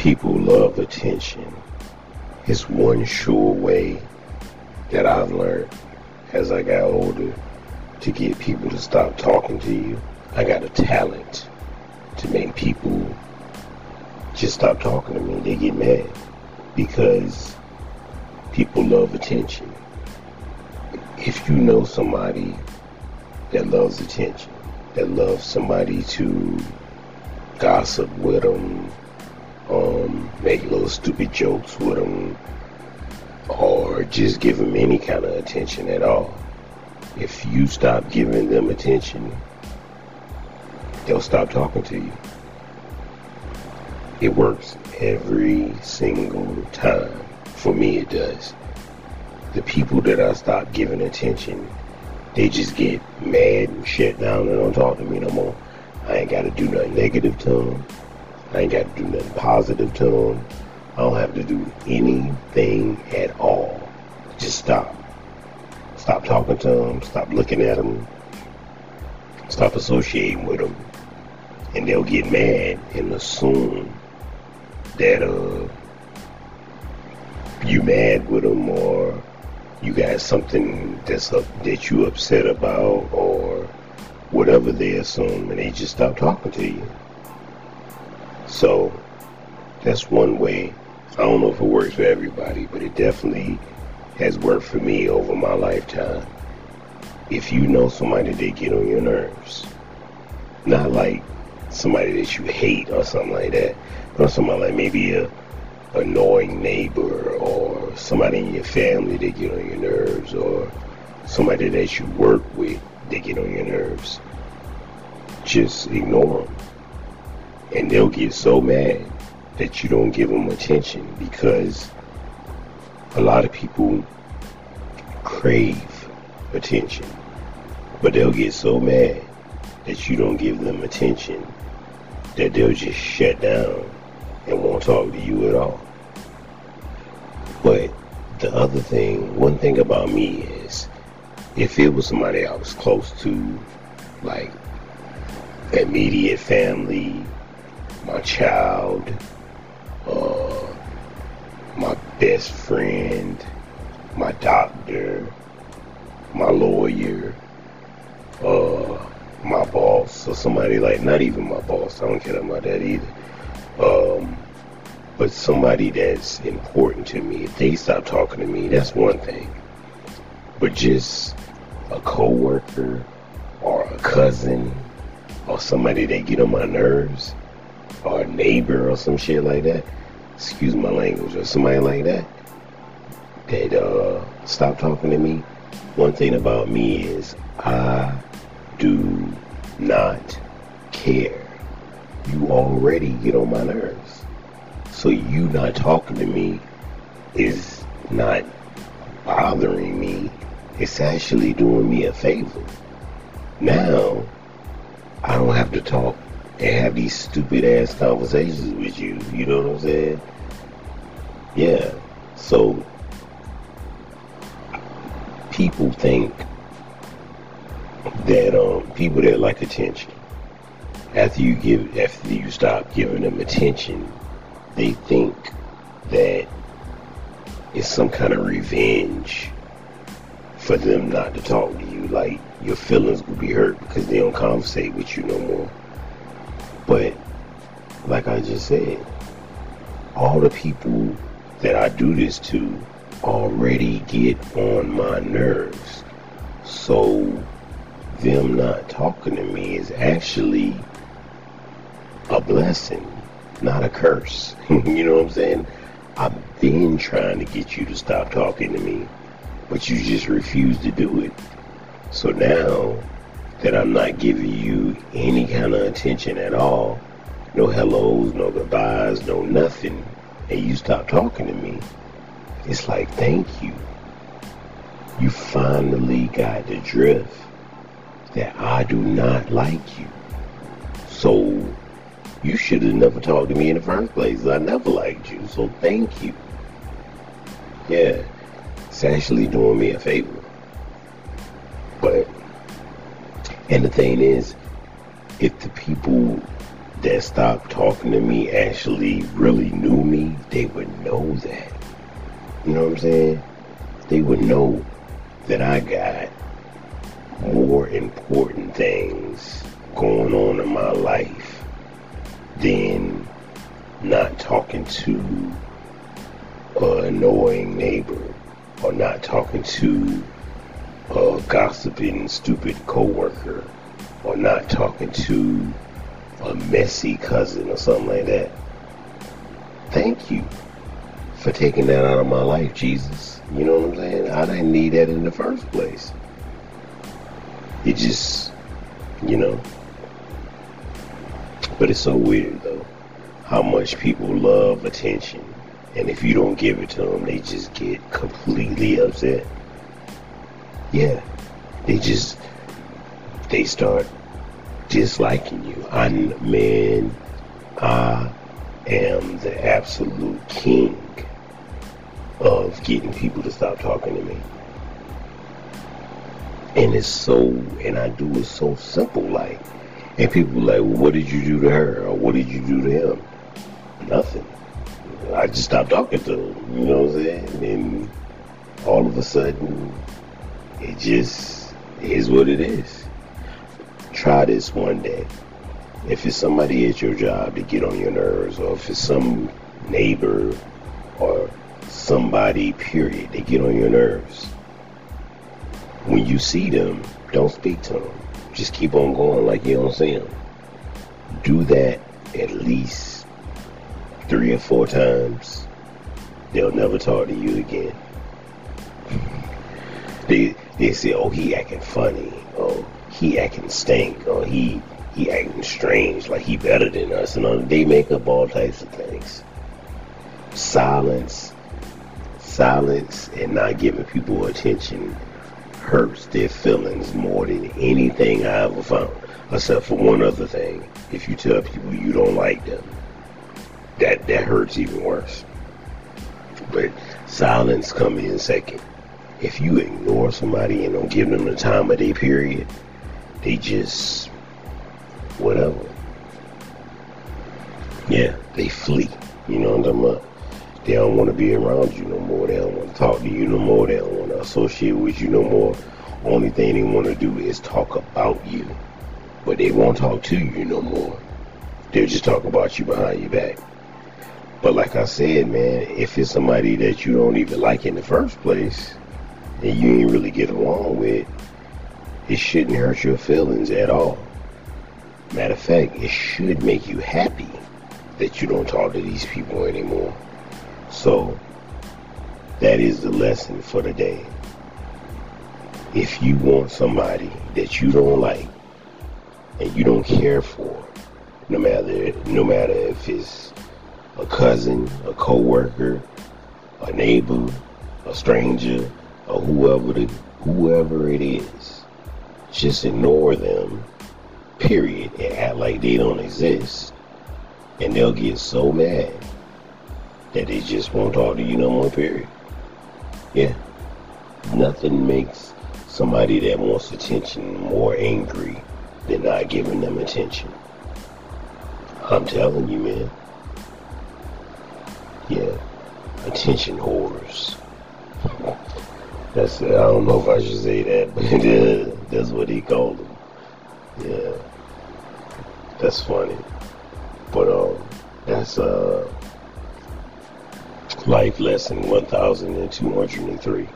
People love attention. It's one sure way that I've learned as I got older to get people to stop talking to you. I got a talent to make people just stop talking to me. They get mad because people love attention. If you know somebody that loves attention, that loves somebody to gossip with them, um, make little stupid jokes with them, or just give them any kind of attention at all. If you stop giving them attention, they'll stop talking to you. It works every single time. For me, it does. The people that I stop giving attention, they just get mad and shut down and don't talk to me no more. I ain't got to do nothing negative to them. I ain't got to do nothing positive to them. I don't have to do anything at all. Just stop. Stop talking to them. Stop looking at them. Stop associating with them. And they'll get mad and assume that uh, you mad with them or you got something that's up, that you upset about or whatever they assume and they just stop talking to you. So that's one way. I don't know if it works for everybody, but it definitely has worked for me over my lifetime. If you know somebody that get on your nerves, not like somebody that you hate or something like that, but somebody like maybe a annoying neighbor or somebody in your family that get on your nerves or somebody that you work with that get on your nerves. Just ignore them. And they'll get so mad that you don't give them attention because a lot of people crave attention. But they'll get so mad that you don't give them attention that they'll just shut down and won't talk to you at all. But the other thing, one thing about me is, if it was somebody I was close to, like immediate family, my child, uh, my best friend, my doctor, my lawyer, uh, my boss, or somebody like, not even my boss, I don't care about that either. Um, but somebody that's important to me, if they stop talking to me, that's one thing. But just a coworker or a cousin or somebody that get on my nerves or a neighbor or some shit like that, excuse my language, or somebody like that, that uh, stop talking to me. One thing about me is I do not care. You already get on my nerves. So you not talking to me is not bothering me. It's actually doing me a favor. Now, I don't have to talk and have these stupid ass conversations with you. You know what I'm saying? Yeah. So, people think that um, people that like attention, after you give, after you stop giving them attention, they think that it's some kind of revenge for them not to talk to you. Like your feelings will be hurt because they don't conversate with you no more. But like I just said, all the people that I do this to already get on my nerves. So them not talking to me is actually a blessing, not a curse. you know what I'm saying? I've been trying to get you to stop talking to me, but you just refuse to do it. So now that I'm not giving you any kind of attention at all, no hellos, no goodbyes, no nothing, and you stop talking to me, it's like, thank you. You finally got the drift that I do not like you. So you should have never talked to me in the first place. I never liked you. So thank you. Yeah, it's actually doing me a favor. But, and the thing is, if the people that stopped talking to me actually really knew me, they would know that. You know what I'm saying? They would know that I got more important things going on in my life than not talking to an annoying neighbor or not talking to a gossiping stupid coworker or not talking to a messy cousin or something like that. Thank you for taking that out of my life, Jesus. You know what I'm saying? I didn't need that in the first place. It just, you know. But it's so weird, though, how much people love attention. And if you don't give it to them, they just get completely upset. Yeah. They just, they start disliking you. I, man, I am the absolute king of getting people to stop talking to me. And it's so, and I do it so simple, like, and people like, well, what did you do to her? Or what did you do to him? Nothing. I just stopped talking to them, you know what I'm saying? And all of a sudden, it just is what it is. Try this one day. If it's somebody at your job to get on your nerves, or if it's some neighbor or somebody, period, they get on your nerves. When you see them, don't speak to them. Just keep on going like you don't see them. Do that at least three or four times. They'll never talk to you again. They they say, oh, he acting funny. Oh, he acting stink. Or he he acting strange. Like he better than us. And all, they make up all types of things. Silence, silence, and not giving people attention hurts their feelings more than anything I ever found. Except for one other thing. If you tell people you don't like them, that that hurts even worse. But silence come in second if you ignore somebody and don't give them the time of day period, they just whatever. Yeah, they flee. You know what I'm talking? They don't want to be around you no more. They don't want to talk to you no more. They don't want to associate with you no more. Only thing they want to do is talk about you. But they won't talk to you no more. They'll just talk about you behind your back. But like I said, man, if it's somebody that you don't even like in the first place, and you ain't really get along with, it shouldn't hurt your feelings at all. Matter of fact, it should make you happy that you don't talk to these people anymore. So, that is the lesson for today. If you want somebody that you don't like and you don't care for, no matter no matter if it's a cousin, a coworker, a neighbor, a stranger, or whoever the, whoever it is. Just ignore them, period, and act like they don't exist. And they'll get so mad that they just won't talk to you no more, period. Yeah. Nothing makes somebody that wants attention more angry than not giving them attention. I'm telling you, man. Yeah. Attention whores. That's I don't know if I should say that, but that's what he called him. Yeah, that's funny. But um, that's uh, life lesson one thousand and two hundred and three.